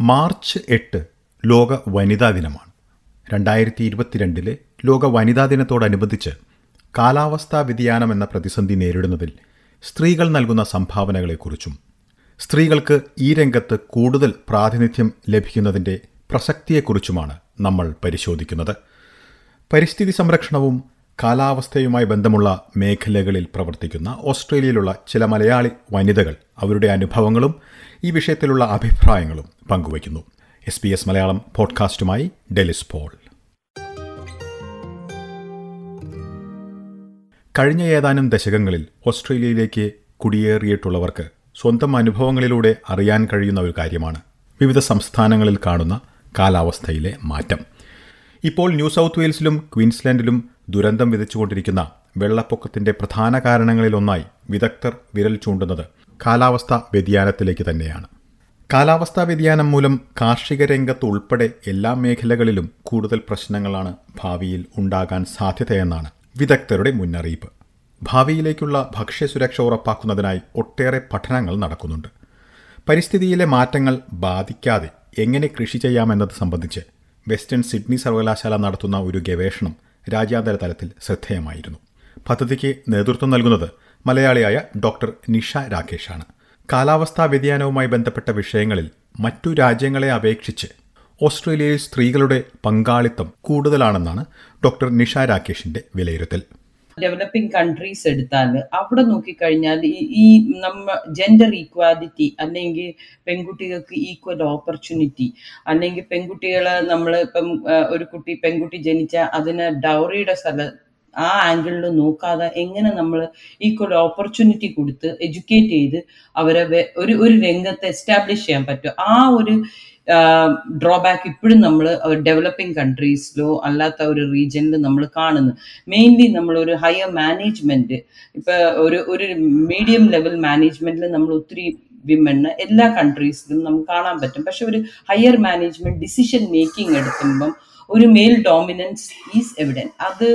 March എട്ട് ലോക വനിതാ ദിനമാണ്. രണ്ടായിരത്തി ഇരുപത്തിരണ്ടിലെ ലോക വനിതാ ദിനത്തോടനുബന്ധിച്ച് കാലാവസ്ഥാ വ്യതിയാനം എന്ന പ്രതിസന്ധി നേരിടുന്നതിൽ സ്ത്രീകൾ നൽകുന്ന സംഭാവനകളെക്കുറിച്ചും സ്ത്രീകൾക്ക് ഈ രംഗത്ത് കൂടുതൽ പ്രാതിനിധ്യം ലഭിക്കുന്നതിന്റെ പ്രസക്തിയെക്കുറിച്ചുമാണ് നമ്മൾ പരിശോധിക്കുന്നത്. പരിസ്ഥിതി സംരക്ഷണവും കാലാവസ്ഥയുമായി ബന്ധമുള്ള മേഖലകളിൽ പ്രവർത്തിക്കുന്ന ഓസ്ട്രേലിയയിലുള്ള ചില മലയാളി വനിതകൾ അവരുടെ അനുഭവങ്ങളും ഈ വിഷയത്തിലുള്ള അഭിപ്രായങ്ങളും പങ്കുവയ്ക്കുന്നു. എസ് പി എസ് മലയാളം പോഡ്കാസ്റ്റുമായി ഡെലിസ് പോൾ. കഴിഞ്ഞ ഏതാനും ദശകങ്ങളിൽ ഓസ്ട്രേലിയയിലേക്ക് കുടിയേറിയിട്ടുള്ളവർക്ക് സ്വന്തം അനുഭവങ്ങളിലൂടെ അറിയാൻ കഴിയുന്ന ഒരു കാര്യമാണ് വിവിധ സംസ്ഥാനങ്ങളിൽ കാണുന്ന കാലാവസ്ഥയിലെ മാറ്റം. ഇപ്പോൾ ന്യൂ സൗത്ത് വെയിൽസിലും ക്വീൻസ്ലാൻഡിലും ദുരന്തം വിതച്ചുകൊണ്ടിരിക്കുന്ന വെള്ളപ്പൊക്കത്തിന്റെ പ്രധാന കാരണങ്ങളിലൊന്നായി വിദഗ്ധർ വിരൽ ചൂണ്ടുന്നത് കാലാവസ്ഥാ വ്യതിയാനത്തിലേക്ക് തന്നെയാണ്. കാലാവസ്ഥാ വ്യതിയാനം മൂലം കാർഷിക രംഗത്ത് ഉൾപ്പെടെ എല്ലാ മേഖലകളിലും കൂടുതൽ പ്രശ്നങ്ങളാണ് ഭാവിയിൽ ഉണ്ടാകാൻ സാധ്യതയെന്നാണ് വിദഗ്ധരുടെ മുന്നറിയിപ്പ്. ഭാവിയിലേക്കുള്ള ഭക്ഷ്യസുരക്ഷ ഉറപ്പാക്കുന്നതിനായി ഒട്ടേറെ പഠനങ്ങൾ നടക്കുന്നുണ്ട്. പരിസ്ഥിതിയിലെ മാറ്റങ്ങൾ ബാധിക്കാതെ എങ്ങനെ കൃഷി ചെയ്യാമെന്നത് സംബന്ധിച്ച് വെസ്റ്റേൺ സിഡ്നി സർവകലാശാല നടത്തുന്ന ഒരു ഗവേഷണം രാജ്യാന്തര തലത്തിൽ ശ്രദ്ധേയമായിരുന്നു. പദ്ധതിക്ക് നേതൃത്വം നൽകുന്നത് മലയാളിയായ ഡോക്ടർ നിഷ രാകേഷാണ്. കാലാവസ്ഥാ വ്യതിയാനവുമായി ബന്ധപ്പെട്ട വിഷയങ്ങളിൽ മറ്റു രാജ്യങ്ങളെ അപേക്ഷിച്ച് ഓസ്ട്രേലിയയിൽ സ്ത്രീകളുടെ പങ്കാളിത്തം കൂടുതലാണെന്നാണ് ഡോക്ടർ നിഷ രാകേഷിന്റെ വിലയിരുത്തൽ. ഡെവലപ്പിംഗ് കൺട്രീസ് എടുത്താൽ അവിടെ നോക്കിക്കഴിഞ്ഞാൽ ഈ നമ്മ ജെൻഡർ ഈക്വാലിറ്റി അല്ലെങ്കിൽ പെൺകുട്ടികൾക്ക് ഈക്വൽ ഓപ്പർച്യൂണിറ്റി അല്ലെങ്കിൽ പെൺകുട്ടികളെ നമ്മൾ ഇപ്പം ഒരു കുട്ടി പെൺകുട്ടി ജനിച്ച അതിന് ഡൗറിയുടെ സ്ഥലം ആ ആംഗിളിൽ നോക്കാതെ എങ്ങനെ നമ്മൾ ഈക്വൽ ഓപ്പർച്യൂണിറ്റി കൊടുത്ത് എഡ്യൂക്കേറ്റ് ചെയ്ത് അവരെ ഒരു ഒരു രംഗത്ത് എസ്റ്റാബ്ലിഷ് ചെയ്യാൻ പറ്റും. ആ ഒരു ഡ്രോബാക്ക് ഇപ്പോഴും നമ്മൾ ഡെവലപ്പിംഗ് കൺട്രീസിലോ അല്ലാത്ത ഒരു റീജിയനിൽ നമ്മൾ കാണുന്നു. മെയിൻലി നമ്മൾ ഒരു ഹയർ മാനേജ്മെന്റ് ഇപ്പൊ ഒരു ഒരു മീഡിയം ലെവൽ മാനേജ്മെന്റിൽ നമ്മൾ ഒത്തിരി വിമണ് എല്ലാ കൺട്രീസിലും നമുക്ക് കാണാൻ പറ്റും. പക്ഷെ ഒരു ഹയർ മാനേജ്മെന്റ് ഡിസിഷൻ മേക്കിംഗ് എടുക്കുമ്പം ഒരു മെയിൽ ഡോമിനൻസ് ഈസ് എവിഡൻ അത്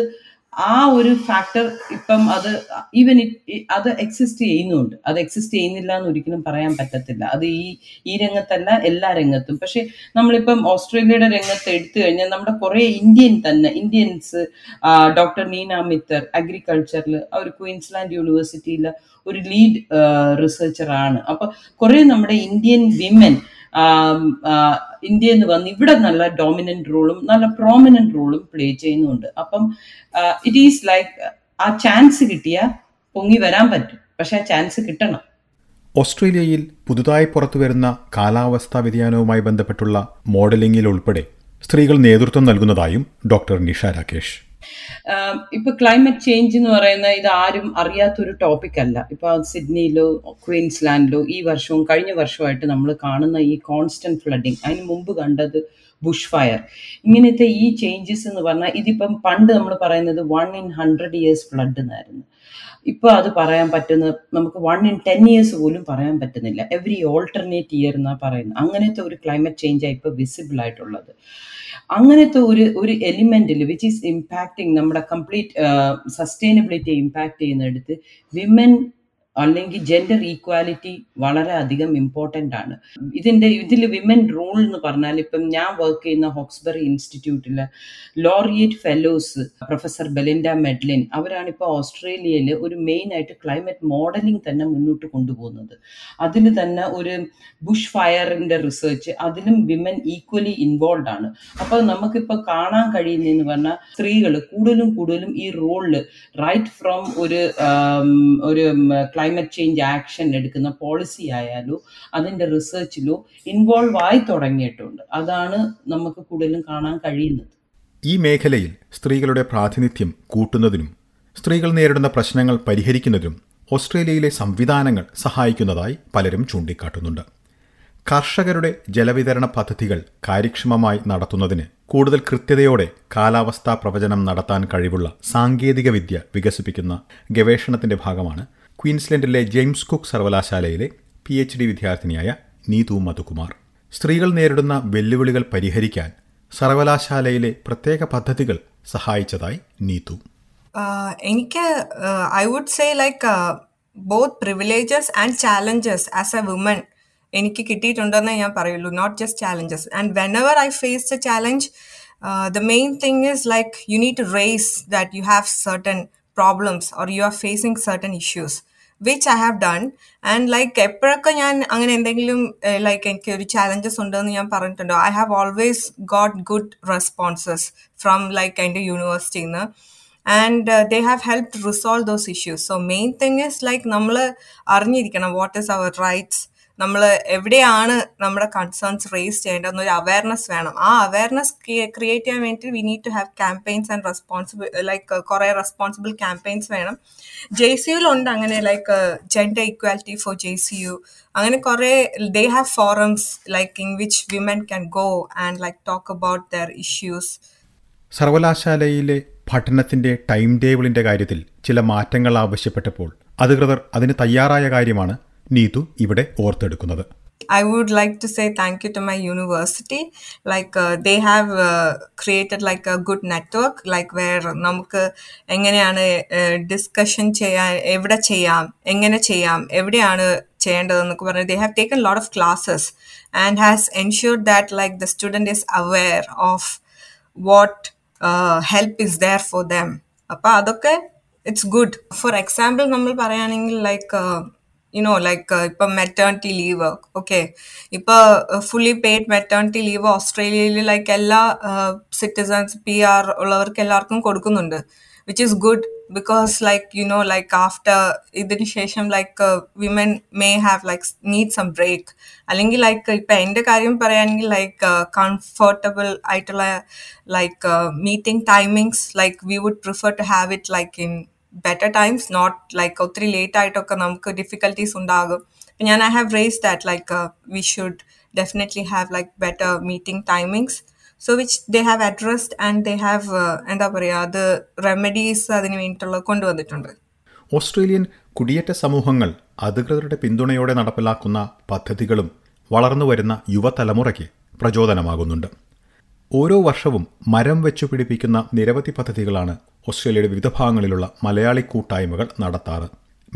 ആ ഒരു ഫാക്ടർ ഇപ്പം അത് ഈവൻ അത് എക്സിസ്റ്റ് ചെയ്യുന്നുണ്ട്. അത് എക്സിസ്റ്റ് ചെയ്യുന്നില്ല എന്ന് ഒരിക്കലും പറയാൻ പറ്റത്തില്ല. അത് ഈ ഈ രംഗത്തല്ല എല്ലാ രംഗത്തും. പക്ഷെ നമ്മളിപ്പം ഓസ്ട്രേലിയയുടെ രംഗത്ത് എടുത്തു കഴിഞ്ഞാൽ നമ്മുടെ കുറെ ഇന്ത്യൻ തന്നെ ഇന്ത്യൻസ് ഡോക്ടർ നീന മിത്തർ അഗ്രികൾച്ചറിൽ അവർ ക്വീൻസ്ലാൻഡ് യൂണിവേഴ്സിറ്റിയിൽ ഒരു ലീഡ് റിസർച്ചറാണ് അപ്പൊ കുറെ നമ്മുടെ ഇന്ത്യൻ വിമൻ ഇന്ത്യയിൽ നിന്ന് വന്ന് ഇവിടെ നല്ല ഡോമിനന്റ് റോളും നല്ല പ്രോമിനന്റ് റോളും പ്ലേ ചെയ്യുന്നുണ്ട്. അപ്പം ഇറ്റ് ഈസ് ലൈക്ക് ആ ചാൻസ് കിട്ടിയാൽ പൊങ്ങി വരാൻ പറ്റും. പക്ഷെ ആ ചാൻസ് കിട്ടണം. ഓസ്ട്രേലിയയിൽ പുതുതായി പുറത്തുവരുന്ന കാലാവസ്ഥാ വ്യതിയാനവുമായി ബന്ധപ്പെട്ടുള്ള മോഡലിംഗിൽ ഉൾപ്പെടെ സ്ത്രീകൾ നേതൃത്വം നൽകുന്നതായും ഡോക്ടർ നിഷ രാകേഷ്. ഇപ്പൊ ക്ലൈമറ്റ് ചേഞ്ച് എന്ന് പറയുന്ന ഇത് ആരും അറിയാത്തൊരു ടോപ്പിക് അല്ല. ഇപ്പൊ സിഡ്നിയിലോ ക്വീൻസ്ലാൻഡിലോ ഈ വർഷവും കഴിഞ്ഞ വർഷമായിട്ട് നമ്മൾ കാണുന്ന ഈ കോൺസ്റ്റന്റ് ഫ്ലഡിങ് അതിന് മുമ്പ് കണ്ടത് ബുഷ് ഫയർ ഇങ്ങനത്തെ ഈ ചേഞ്ചസ് എന്ന് പറഞ്ഞാൽ ഇതിപ്പം പണ്ട് നമ്മൾ പറയുന്നത് one in hundred years flood എന്നായിരുന്നു. ഇപ്പൊ അത് പറയാൻ പറ്റുന്ന നമുക്ക് വൺ ഇൻ ടെൻ ഇയേഴ്സ് പോലും പറയാൻ പറ്റുന്നില്ല. എവറി ഓൾട്ടർനേറ്റ് ഇയർ എന്നാ പറയുന്നത്. അങ്ങനത്തെ ഒരു ക്ലൈമറ്റ് ചേഞ്ചാണ് ഇപ്പൊ വിസിബിൾ ആയിട്ടുള്ളത്. അങ്ങനത്തെ ഒരു ഒരു എലിമെന്റിൽ വിച്ച് ഈസ് ഇമ്പാക്റ്റിങ് നമ്മുടെ കംപ്ലീറ്റ് സസ്റ്റൈനബിലിറ്റി ഇമ്പാക്ട് ചെയ്യുന്നിടത്ത് വിമൻ അല്ലെങ്കിൽ ജെൻഡർ ഈക്വാലിറ്റി വളരെ അധികം ഇമ്പോർട്ടന്റ് ആണ്. ഇതിന്റെ ഇതിൽ വിമൻ റോൾ എന്ന് പറഞ്ഞാൽ ഇപ്പം ഞാൻ വർക്ക് ചെയ്യുന്ന ഹോക്സ്ബറി ഇൻസ്റ്റിറ്റ്യൂട്ടിൽ laureate fellows professor Belinda Medlyn അവരാണ് ഇപ്പോൾ ഓസ്ട്രേലിയയിൽ ഒരു മെയിൻ ആയിട്ട് ക്ലൈമറ്റ് മോഡലിംഗ് തന്നെ മുന്നോട്ട് കൊണ്ടുപോകുന്നത്. അതിൽ തന്നെ ഒരു ബുഷ് ഫയറിന്റെ റിസർച്ച് അതിലും വിമൻ ഈക്വലി ഇൻവോൾവ് ആണ്. അപ്പോൾ നമുക്കിപ്പോൾ കാണാൻ കഴിയുന്നതെന്ന് പറഞ്ഞാൽ സ്ത്രീകൾ കൂടുതലും കൂടുതലും ഈ റോളിൽ റൈറ്റ് ഫ്രോം ഒരു ഒരു ക്ലൈമറ്റ് ചേഞ്ച് ആക്ഷൻ എടുക്കുന്ന പോളിസി ആയാലോ അതിന്റെ റിസർച്ചിലോ ഇൻവോൾവ് ആയി തുടങ്ങിയിട്ടുണ്ട്. അതാണ് നമുക്ക് കൂടുതലും കാണാൻ കഴിയുന്നത്. ഈ മേഖലയിൽ സ്ത്രീകളുടെ പ്രാതിനിധ്യം കൂട്ടുന്നതിനും സ്ത്രീകൾ നേരിടുന്ന പ്രശ്നങ്ങൾ പരിഹരിക്കുന്നതിനും ഓസ്ട്രേലിയയിലെ സംവിധാനങ്ങൾ സഹായിക്കുന്നതായി പലരും ചൂണ്ടിക്കാട്ടുന്നുണ്ട്. കർഷകരുടെ ജലവിതരണ പദ്ധതികൾ കാര്യക്ഷമമായി നടത്തുന്നതിന് കൂടുതൽ കൃത്യതയോടെ കാലാവസ്ഥാ പ്രവചനം നടത്താൻ കഴിവുള്ള സാങ്കേതികവിദ്യ വികസിപ്പിക്കുന്ന ഗവേഷണത്തിന്റെ ഭാഗമാണ് ക്വീൻസ്ലൻഡിലെ ജെയിംസ് കുക്ക് സർവകലാശാലയിലെ പി എച്ച് ഡി വിദ്യാർത്ഥിനിയായ നീതു മധുകുമാർ. സ്ത്രീകൾ നേരിടുന്ന വെല്ലുവിളികൾ പരിഹരിക്കാൻ സർവകലാശാലയിലെ പ്രത്യേക പദ്ധതികൾ സഹായിച്ചതായി നീതു. എനിക്ക് I would say like both privileges and challenges as a woman എനിക്ക് കിട്ടിയിട്ടുണ്ടെന്നേ ഞാൻ പറയുള്ളൂ. Not just challenges and whenever I face a challenge the main thing is like you need to raise that you have certain problems or you are facing certain issues which I have done and like എപ്പോഴൊക്കെ ഞാൻ അങ്ങനെ എന്തെങ്കിലും like എനിക്ക് ഒരു challenges ഉണ്ടെന്ന് ഞാൻ പറഞ്ഞിട്ടുണ്ടോ? I have always got good responses from like എന്റെ യൂണിവേഴ്സിറ്റിയിൽ നിന്ന് and they have help resolve those issues so main thing is like നമ്മൾ അറിഞ്ഞിരിക്കണം വാട്ട് ഈസ് അവർ റൈറ്റ്സ് നമ്മൾ എവിടെയാണ് നമ്മുടെ കൺസേൺസ് റേസ് ചെയ്യേണ്ടതെന്നൊരു അവയർനെസ് വേണം. ആ അവയർനെസ് ക്രിയേറ്റ് ചെയ്യാൻ വേണ്ടി we need to have campaigns and responsible like കുറേ റെസ്പോൺസിബിൾ ക്യാമ്പയിൻസ് വേണം. ജെ സി യുലുണ്ട് അങ്ങനെ like gender equality for J C U അങ്ങനെ കുറേ they have forums like in which women can go and like talk about their issues സർവകലാശാലയിലെ പഠനത്തിന്റെ time ടേബിളിന്റെ കാര്യത്തിൽ ചില മാറ്റങ്ങൾ ആവശ്യപ്പെട്ടപ്പോൾ അധികൃതർ അതിന് തയ്യാറായ കാര്യമാണ് നീതു ഇവിടെ ഓർത്തെടുക്കുന്നത് I would like to say thank you to my university. Like uh, they have uh, created like a good network, like where നമുക്ക് എങ്ങനെയാണ് ഡിസ്കഷൻ ചെയ്യാൻ എവിടെ ചെയ്യാം എങ്ങനെ ചെയ്യാം എവിടെയാണ് ചെയ്യേണ്ടതെന്നൊക്കെ പറഞ്ഞു taken a lot of classes and has ensured that like the student is aware of what uh, help is there for them. അപ്പോൾ അതൊക്കെ ഇറ്റ്സ് ഗുഡ് ഫോർ എക്സാമ്പിൾ നമ്മൾ പറയുകയാണെങ്കിൽ ലൈക്ക് യുനോ ലൈക്ക് ഇപ്പം മെറ്റേണിറ്റി ലീവ് ഓക്കെ ഇപ്പോൾ fully paid maternity leave ഓസ്ട്രേലിയയിൽ like എല്ലാ citizens P R ഉള്ളവർക്ക് എല്ലാവർക്കും കൊടുക്കുന്നുണ്ട്. Which is good because like you know like after ഇതിന് ശേഷം like women may have like need some break അല്ലെങ്കിൽ ലൈക്ക് ഇപ്പം എന്റെ കാര്യം പറയുകയാണെങ്കിൽ ലൈക്ക് കംഫർട്ടബിൾ ആയിട്ടുള്ള like meeting timings like we would prefer to have it like in better times not like ഒത്തിരി late ആയിട്ടൊക്കെ നമുക്ക് ഡിഫിക്കൽട്ടീസ് ഉണ്ടാകും. ഞാൻ I have raise that like we should definitely have like better meeting timings so which they have addressed and they have എന്താ പറയുക അത് remedies അതിന് വേണ്ടിയിട്ടുള്ള കൊണ്ടുവന്നിട്ടുണ്ട്. ഓസ്ട്രേലിയൻ കുടിയേറ്റ സമൂഹങ്ങൾ അധികൃതരുടെ പിന്തുണയോടെ നടപ്പിലാക്കുന്ന പദ്ധതികളും വളർന്നു വരുന്ന യുവതലമുറയ്ക്ക് പ്രചോദനമാകുന്നുണ്ട്. ഓരോ വർഷവും മരം വെച്ചു പിടിപ്പിക്കുന്ന നിരവധി പദ്ധതികളാണ് ഓസ്ട്രേലിയയുടെ വിവിധ ഭാഗങ്ങളിലുള്ള മലയാളി കൂട്ടായ്മകൾ നടത്താറ്.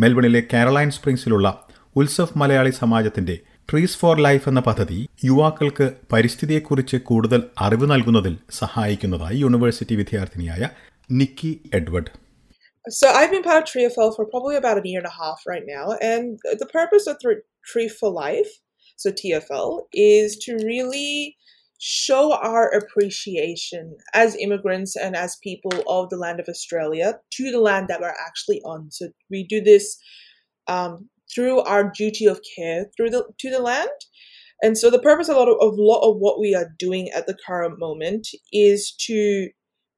മെൽബണിലെ കാരലൈൻ സ്പ്രിങ്സിലുള്ള ഉത്സവ് മലയാളി സമാജത്തിന്റെ ട്രീസ് ഫോർ ലൈഫ് എന്ന പദ്ധതി യുവാക്കൾക്ക് പരിസ്ഥിതിയെക്കുറിച്ച് കൂടുതൽ അറിവ് നൽകുന്നതിൽ സഹായിക്കുന്നതായി university വിദ്യാർത്ഥിനിയായ Nikki Edward. So I've been part of TreeFL for probably about a year and a half right now, and the purpose of Tree for Life, so TFL, is to really show our appreciation as immigrants and as people of the land of Australia to the land that we're actually on. So we do this um, through our duty of care through the to the land. And so the purpose of a lot of, of, lot of what we are doing at the current moment is to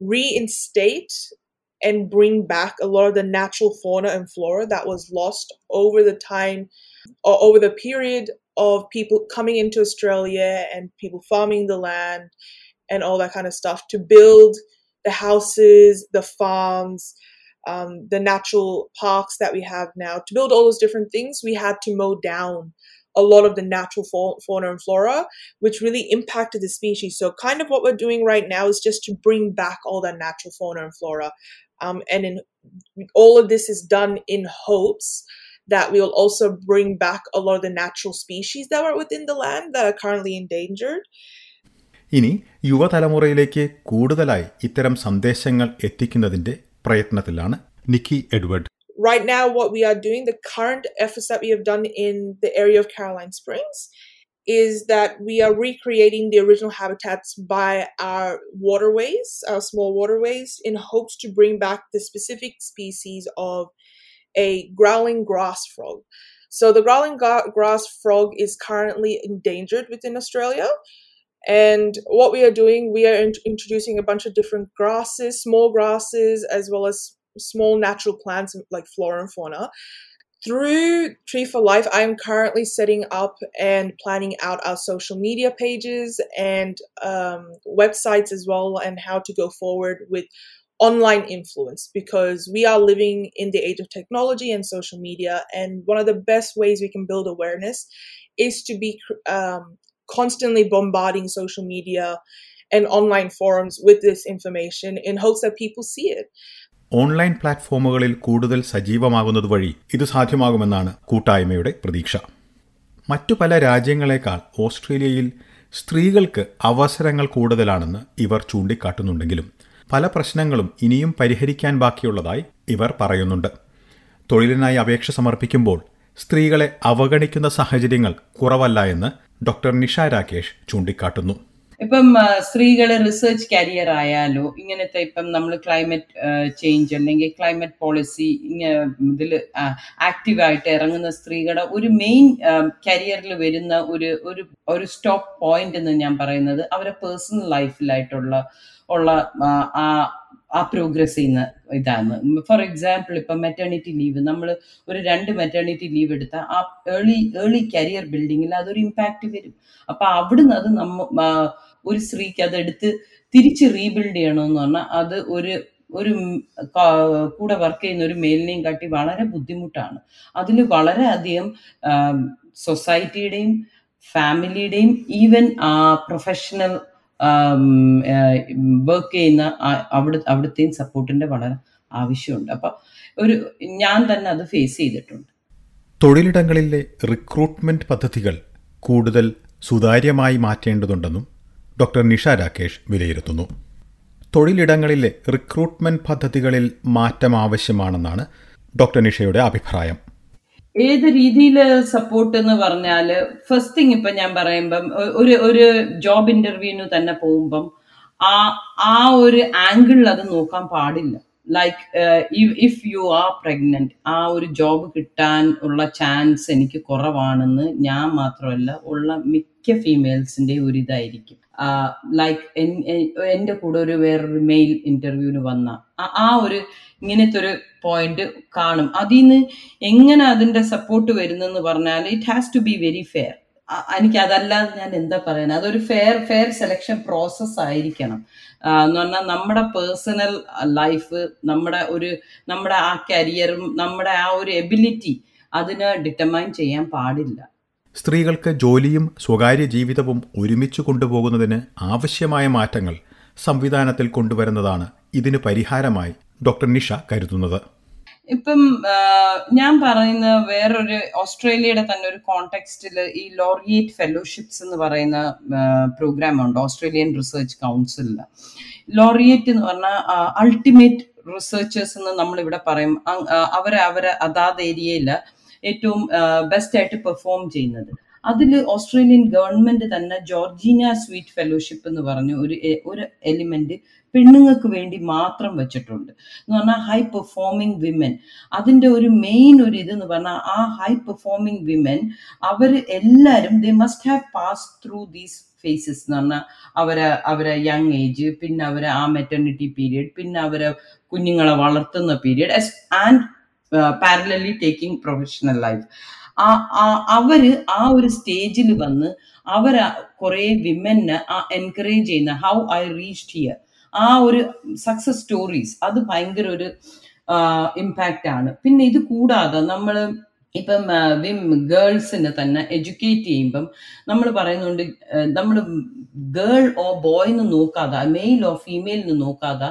reinstate and bring back a lot of the natural fauna and flora that was lost over the time or over the period of people coming into Australia and people farming the land and all that kind of stuff to build the houses, the farms, um, the natural parks that we have now. To build all those different things, we had to mow down a lot of the natural fauna and flora, which really impacted the species. So, kind of what we're doing right now is just to bring back all that natural fauna and flora. Um, and in all of this is done in hopes that we will also bring back a lot of the natural species that are within the land that are currently endangered. ഇനി യുവതലമുറയിലേക്ക് കൂടുതലായി ഇത്തരം സന്ദേശങ്ങൾ എത്തിക്കുന്നതിന്റെ പ്രയത്നത്തിലാണ് Nikki Edward Right now, what we are doing, the current efforts that we have done in the area of Caroline Springs, is that we are recreating the original habitats by our waterways, our small waterways, in hopes to bring back the specific species of a growling grass frog. So, the growling grass frog is currently endangered within Australia. And what we are doing, we are in- introducing a bunch of different grasses, small grasses, as well as small natural plants like flora and fauna. Through Tree for Life, I am currently setting up and planning out our social media pages and um, websites as well, and how to go forward with online influence because we are living in the age of technology and social media. And one of the best ways we can build awareness is to be um, constantly bombarding social media and online forums with this information in hopes that people see it. Online പ്ലാറ്റ്ഫോമുകളിൽ കൂടുതൽ സജീവമാകുന്നത് വഴി ഇത് സാധ്യമാകുമെന്നാണ് കൂട്ടായ്മയുടെ പ്രതീക്ഷ മറ്റു പല രാജ്യങ്ങളെക്കാൾ ഓസ്ട്രേലിയയിൽ സ്ത്രീകൾക്ക് അവസരങ്ങൾ കൂടുതലാണെന്ന് ഇവർ ചൂണ്ടിക്കാട്ടുന്നുണ്ടെങ്കിലും പല പ്രശ്നങ്ങളും ഇനിയും പരിഹരിക്കാൻ ബാക്കിയുള്ളതായി ഇവർ പറയുന്നുണ്ട്. തൊഴിലിനായി അപേക്ഷ സമർപ്പിക്കുമ്പോൾ സ്ത്രീകളെ അവഗണിക്കുന്ന സാഹചര്യങ്ങൾ കുറവല്ല എന്ന് ഡോക്ടർ നിഷ രാകേഷ് ചൂണ്ടിക്കാട്ടുന്നു. ഇപ്പം സ്ത്രീകൾ റിസർച്ച് കരിയർ ആയാലോ ഇങ്ങനത്തെ ഇപ്പം നമ്മൾ ക്ലൈമറ്റ് ചേഞ്ച് അല്ലെങ്കിൽ ക്ലൈമറ്റ് പോളിസി ഇതിൽ ആക്റ്റീവായിട്ട് ഇറങ്ങുന്ന സ്ത്രീകളുടെ ഒരു മെയിൻ കരിയറിൽ വരുന്ന ഒരു ഒരു ഒരു സ്റ്റോപ്പ് പോയിന്റ് എന്ന് ഞാൻ പറയുന്നത് അവരെ പേഴ്സണൽ ലൈഫിലായിട്ടുള്ള ഉള്ള ആ ആ പ്രോഗ്രസ് ചെയ്യുന്ന ഇതാണ്. ഫോർ എക്സാമ്പിൾ ഇപ്പം മെറ്റേണിറ്റി ലീവ് നമ്മൾ ഒരു രണ്ട് മെറ്റേണിറ്റി ലീവ് എടുത്താൽ ആ ഏർലി ഏർലി കരിയർ ബിൽഡിങ്ങിൽ അതൊരു ഇമ്പാക്റ്റ് വരും. അപ്പൊ അവിടുന്ന് അത് നമ്മ ഒരു സ്ത്രീക്ക് അതെടുത്ത് തിരിച്ച് റീബിൽഡ് ചെയ്യണമെന്ന് പറഞ്ഞാൽ അത് ഒരു ഒരു കൂടെ വർക്ക് ചെയ്യുന്ന ഒരു മെയിലിനെയും കാട്ടി വളരെ ബുദ്ധിമുട്ടാണ്. അതിൽ വളരെയധികം സൊസൈറ്റിയുടെയും ഫാമിലിയുടെയും ഈവൻ ആ പ്രൊഫഷണൽ വർക്ക് ചെയ്യുന്ന അവിടെ അവിടുത്തെയും സപ്പോർട്ടിന്റെ വളരെ ആവശ്യമുണ്ട്. അപ്പൊ ഒരു ഞാൻ തന്നെ അത് ഫേസ് ചെയ്തിട്ടുണ്ട്. തൊഴിലിടങ്ങളിലെ റിക്രൂട്ട്മെന്റ് പദ്ധതികൾ കൂടുതൽ സുതാര്യമായി മാറ്റേണ്ടതുണ്ടെന്നും ഡോക്ടർ നിഷ രാകേഷ് വിലയിരുത്തുന്നു. തൊഴിലിടങ്ങളിലെ റിക്രൂട്ട്മെന്റ് പദ്ധതികളിൽ മാറ്റം ആവശ്യമാണെന്നാണ് ഡോക്ടർ നിഷയുടെ അഭിപ്രായം. ഏത് രീതിയിൽ സപ്പോർട്ട് എന്ന് പറഞ്ഞാൽ ഫസ്റ്റ് തിങ് ഇപ്പം ഞാൻ പറയുമ്പം ഒരു ഒരു ജോബ് ഇന്റർവ്യൂവിന് തന്നെ പോകുമ്പം ആ ആ ഒരു ആംഗിളിൽ അത് നോക്കാൻ പാടില്ല. Like if you are pregnant ആ ഒരു ജോബ് കിട്ടാൻ ഉള്ള ചാൻസ് എനിക്ക് കുറവാണെന്ന് ഞാൻ മാത്രമല്ല ഉള്ള മിക്ക ഫീമെയിൽസിന്റെ ഒരു ഇതായിരിക്കും. ലൈക്ക് എന്റെ കൂടെ ഒരു വേറൊരു മെയിൽ ഇന്റർവ്യൂവിന് വന്ന ആ ഒരു ഇങ്ങനത്തെ ഒരു പോയിന്റ് കാണും. അതിൽ നിന്ന് എങ്ങനെ അതിന്റെ സപ്പോർട്ട് വരുന്നെന്ന് പറഞ്ഞാൽ it has to be very fair എനിക്ക് അതല്ലാതെ ഞാൻ എന്താ പറയുന്നത് അതൊരു ഫെയർ ഫെയർ സെലക്ഷൻ പ്രോസസ് ആയിരിക്കണം. എന്ന് പറഞ്ഞാൽ നമ്മുടെ പേഴ്സണൽ ലൈഫ് നമ്മുടെ ഒരു നമ്മുടെ ആ കരിയറും നമ്മുടെ ആ ഒരു എബിലിറ്റി അതിന് ഡിറ്റർമൈൻ ചെയ്യാൻ പാടില്ല. സ്ത്രീകൾക്ക് ജോലിയും സ്വകാര്യ ജീവിതവും ഒരുമിച്ച് കൊണ്ടുപോകുന്നതിന് ആവശ്യമായ മാറ്റങ്ങൾ സംവിധാനത്തിൽ കൊണ്ടുവരുന്നതാണ് ഇതിന് പരിഹാരമായി ഡോക്ടർ നിഷ കരുതുന്നത്. ഇപ്പം ഞാൻ പറയുന്ന വേറൊരു ഓസ്ട്രേലിയയുടെ തന്നെ ഒരു കോണ്ടെക്സ്റ്റിൽ ഈ ലോറിയേറ്റ് ഫെലോഷിപ്സ് എന്ന് പറയുന്ന പ്രോഗ്രാം ഉണ്ട് ഓസ്ട്രേലിയൻ റിസർച്ച് കൗൺസിലിൽ ലോറിയേറ്റ് എന്ന് പറഞ്ഞാൽ അൾട്ടിമേറ്റ് റിസർച്ചേഴ്സ് എന്ന് നമ്മളിവിടെ പറയും. അവരെ അവരെ അതാത് ഏരിയയിൽ ഏറ്റവും ബെസ്റ്റ് ആയിട്ട് പെർഫോം ചെയ്യുന്നത്. അതിൽ ഓസ്ട്രേലിയൻ ഗവൺമെന്റ് തന്നെ ജോർജീന സ്വീറ്റ് ഫെലോഷിപ്പ് എന്ന് പറഞ്ഞ ഒരു ഒരു എലിമെന്റ് പെണ്ണുങ്ങൾക്ക് വേണ്ടി മാത്രം വെച്ചിട്ടുണ്ട്. എന്ന് പറഞ്ഞാൽ ഹൈ പെർഫോമിംഗ് വിമൻ അതിന്റെ ഒരു മെയിൻ ഒരു ഇത് എന്ന് പറഞ്ഞാൽ ആ ഹൈ പെർഫോമിംഗ് വിമൻ അവർ എല്ലാവരും they must have pass through these phases എന്ന് പറഞ്ഞാൽ അവരെ അവരെ യങ് ഏജ് പിന്നെ അവരെ ആ മെറ്റർണിറ്റി പീരിയഡ് പിന്നെ അവരെ കുഞ്ഞുങ്ങളെ വളർത്തുന്ന period and parallelly taking professional life അവർ ആ ഒരു സ്റ്റേജിൽ വന്ന് അവർ കുറെ വിമനെ എൻകറേജ് ചെയ്യുന്ന ഹൗ ഐ റീച്ച്ഡ് ഹിയർ ആ ഒരു സക്സസ് സ്റ്റോറീസ് അത് ഭയങ്കര ഒരു ഇമ്പാക്റ്റ് ആണ്. പിന്നെ ഇത് കൂടാതെ നമ്മൾ ഇപ്പം വിം ഗേൾസിനെ തന്നെ എഡ്യൂക്കേറ്റ് ചെയ്യുമ്പം നമ്മൾ പറയുന്നുണ്ട് നമ്മൾ ഗേൾ ഓ ബോയ് എന്ന് നോക്കാതെ മെയിൽ ഓ ഫീമെയിൽ എന്ന് നോക്കാതെ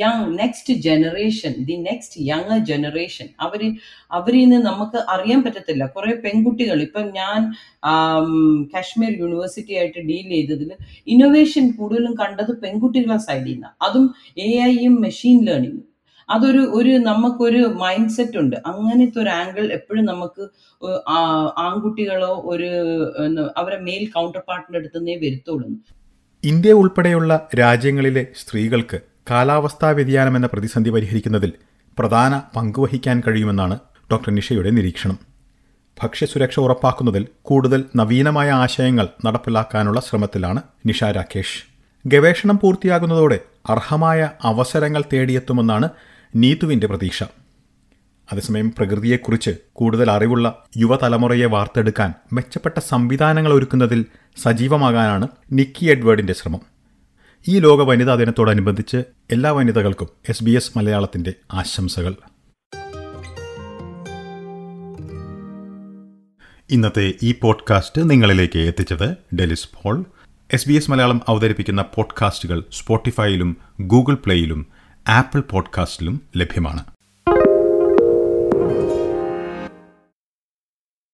young next generation the next young generation അവർ അവരിൽ നിന്ന് നമുക്ക് അറിയാൻ പറ്റത്തില്ല. കുറെ പെൺകുട്ടികൾ ഇപ്പം ഞാൻ കാശ്മീർ യൂണിവേഴ്സിറ്റി ആയിട്ട് ഡീൽ ചെയ്തതിൽ ഇന്നോവേഷൻ കൂടുതലും കണ്ടത് പെൺകുട്ടികളെ സൈഡിൽ നിന്നാണ് അതും എ ഐയും മെഷീൻ ലേണിംഗും അതൊരു ഒരു നമുക്കൊരു മൈൻഡ് സെറ്റ് ഉണ്ട്. അങ്ങനത്തെ ഒരു ആംഗിൾ എപ്പോഴും നമുക്ക് ആൺകുട്ടികളോ ഒരു അവരെ മെയിൽ കൗണ്ടർ പാർട്ടിന്റെ അടുത്തുനിന്നേ വരുത്തുള്ളൂ. ഇന്ത്യ ഉൾപ്പെടെയുള്ള രാജ്യങ്ങളിലെ സ്ത്രീകൾക്ക് കാലാവസ്ഥാ വ്യതിയാനം എന്ന പ്രതിസന്ധി പരിഹരിക്കുന്നതിൽ പ്രധാന പങ്കുവഹിക്കാൻ കഴിയുമെന്നാണ് ഡോക്ടർ നിഷയുടെ നിരീക്ഷണം. ഭക്ഷ്യസുരക്ഷ ഉറപ്പാക്കുന്നതിൽ കൂടുതൽ നവീനമായ ആശയങ്ങൾ നടപ്പിലാക്കാനുള്ള ശ്രമത്തിലാണ് നിഷ രാകേഷ്. ഗവേഷണം പൂർത്തിയാകുന്നതോടെ അർഹമായ അവസരങ്ങൾ തേടിയെത്തുമെന്നാണ് നീതുവിന്റെ പ്രതീക്ഷ. അതേസമയം പ്രകൃതിയെക്കുറിച്ച് കൂടുതൽ അറിവുള്ള യുവതലമുറയെ വാർത്തെടുക്കാൻ മെച്ചപ്പെട്ട സംവിധാനങ്ങൾ ഒരുക്കുന്നതിൽ സജീവമാകാനാണ് നിക്കി എഡ്വേർഡിന്റെ ശ്രമം. ഈ ലോക വനിതാ ദിനത്തോടനുബന്ധിച്ച് എല്ലാ വനിതകൾക്കും എസ് ബി എസ് മലയാളത്തിന്റെ ആശംസകൾ. ഇന്നത്തെ ഈ പോഡ്കാസ്റ്റ് നിങ്ങളിലേക്ക് എത്തിച്ചത് Delys Paul. S B S Malayalam അവതരിപ്പിക്കുന്ന പോഡ്കാസ്റ്റുകൾ സ്പോട്ടിഫൈയിലും ഗൂഗിൾ പ്ലേയിലും ആപ്പിൾ പോഡ്കാസ്റ്റിലും ലഭ്യമാണ്.